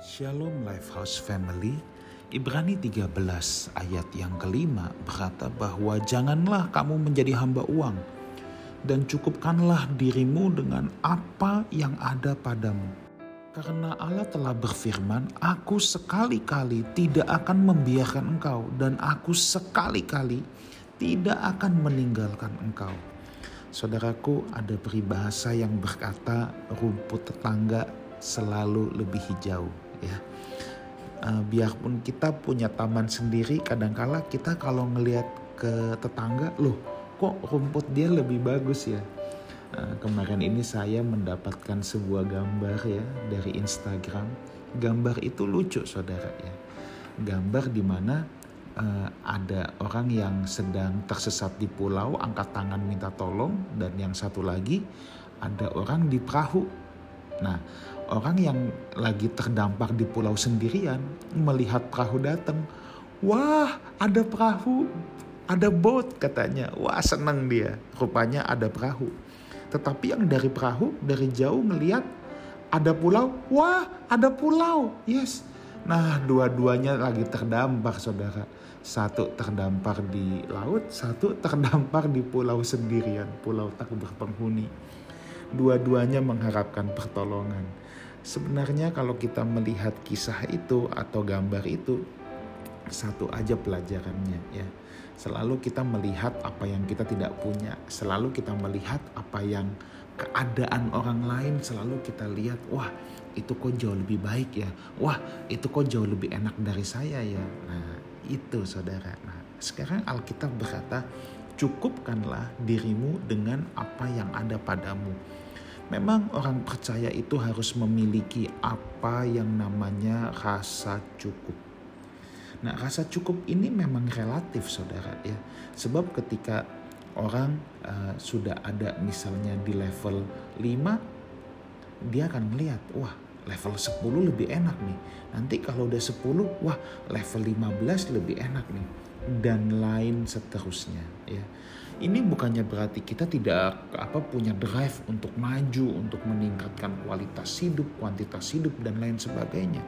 Shalom Lifehouse Family, Ibrani 13 ayat yang kelima berkata bahwa janganlah kamu menjadi hamba uang dan cukupkanlah dirimu dengan apa yang ada padamu. Karena Allah telah berfirman, aku sekali-kali tidak akan membiarkan engkau dan aku sekali-kali tidak akan meninggalkan engkau. Saudaraku, ada peribahasa yang berkata rumput tetangga selalu lebih hijau ya. Uh, biarpun kita punya taman sendiri, kadangkala kita kalau ngelihat ke tetangga, loh kok rumput dia lebih bagus ya. Uh, kemarin ini saya mendapatkan sebuah gambar ya dari Instagram. Gambar itu lucu saudara ya. Gambar di mana uh, ada orang yang sedang tersesat di pulau, angkat tangan minta tolong, dan yang satu lagi ada orang di perahu. Nah, orang yang lagi terdampar di pulau sendirian melihat perahu datang. Wah, ada perahu, ada boat katanya. Wah, senang dia. Rupanya ada perahu. Tetapi yang dari perahu dari jauh melihat ada pulau. Wah, ada pulau. Yes. Nah, dua-duanya lagi terdampar, Saudara. Satu terdampar di laut, satu terdampar di pulau sendirian, pulau tak berpenghuni. Dua-duanya mengharapkan pertolongan Sebenarnya kalau kita melihat kisah itu atau gambar itu satu aja pelajarannya ya. Selalu kita melihat apa yang kita tidak punya, selalu kita melihat apa yang keadaan orang lain selalu kita lihat, wah itu kok jauh lebih baik ya, wah itu kok jauh lebih enak dari saya ya. Nah itu saudara. Nah sekarang Alkitab berkata, cukupkanlah dirimu dengan apa yang ada padamu Memang orang percaya itu harus memiliki apa yang namanya rasa cukup. Nah, rasa cukup ini memang relatif, saudara ya. Sebab ketika orang uh, sudah ada misalnya di level 5, dia akan melihat, wah level 10 lebih enak nih. Nanti kalau udah 10, wah level 15 lebih enak nih. Dan lain seterusnya ya ini bukannya berarti kita tidak apa punya drive untuk maju, untuk meningkatkan kualitas hidup, kuantitas hidup dan lain sebagainya.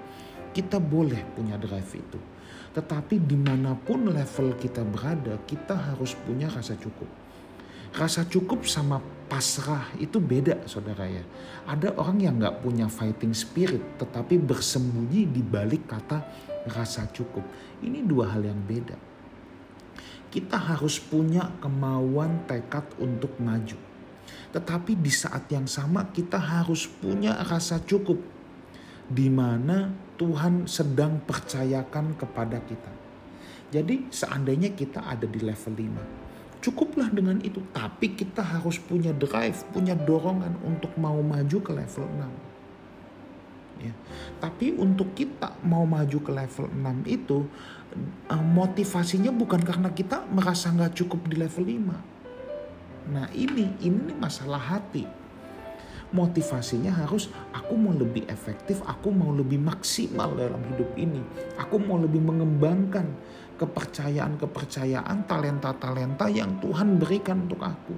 Kita boleh punya drive itu. Tetapi di mana pun level kita berada, kita harus punya rasa cukup. Rasa cukup sama pasrah itu beda saudara ya. Ada orang yang nggak punya fighting spirit tetapi bersembunyi di balik kata rasa cukup. Ini dua hal yang beda kita harus punya kemauan tekad untuk maju. Tetapi di saat yang sama kita harus punya rasa cukup di mana Tuhan sedang percayakan kepada kita. Jadi seandainya kita ada di level 5, cukuplah dengan itu. Tapi kita harus punya drive, punya dorongan untuk mau maju ke level 6 ya. Tapi untuk kita mau maju ke level 6 itu eh, motivasinya bukan karena kita merasa nggak cukup di level 5. Nah ini, ini masalah hati. Motivasinya harus aku mau lebih efektif, aku mau lebih maksimal dalam hidup ini. Aku mau lebih mengembangkan kepercayaan-kepercayaan, talenta-talenta yang Tuhan berikan untuk aku.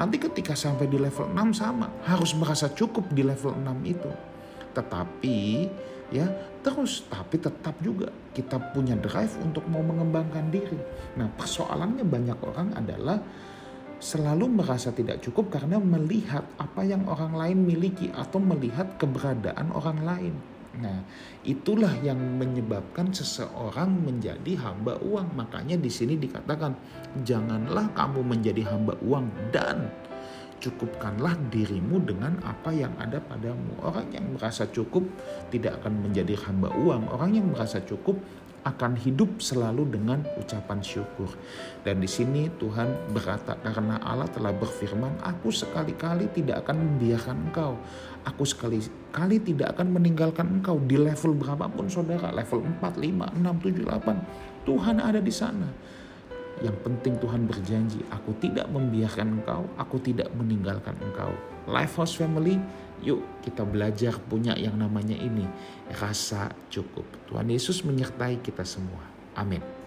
Nanti ketika sampai di level 6 sama, harus merasa cukup di level 6 itu tetapi ya terus tapi tetap juga kita punya drive untuk mau mengembangkan diri. Nah, persoalannya banyak orang adalah selalu merasa tidak cukup karena melihat apa yang orang lain miliki atau melihat keberadaan orang lain. Nah, itulah yang menyebabkan seseorang menjadi hamba uang. Makanya di sini dikatakan, "Janganlah kamu menjadi hamba uang dan cukupkanlah dirimu dengan apa yang ada padamu. Orang yang merasa cukup tidak akan menjadi hamba uang. Orang yang merasa cukup akan hidup selalu dengan ucapan syukur. Dan di sini Tuhan berkata karena Allah telah berfirman, aku sekali-kali tidak akan membiarkan engkau. Aku sekali-kali tidak akan meninggalkan engkau di level berapapun saudara, level 4, 5, 6, 7, 8. Tuhan ada di sana yang penting Tuhan berjanji, aku tidak membiarkan engkau, aku tidak meninggalkan engkau. Lifehouse Family, yuk kita belajar punya yang namanya ini, rasa cukup. Tuhan Yesus menyertai kita semua. Amin.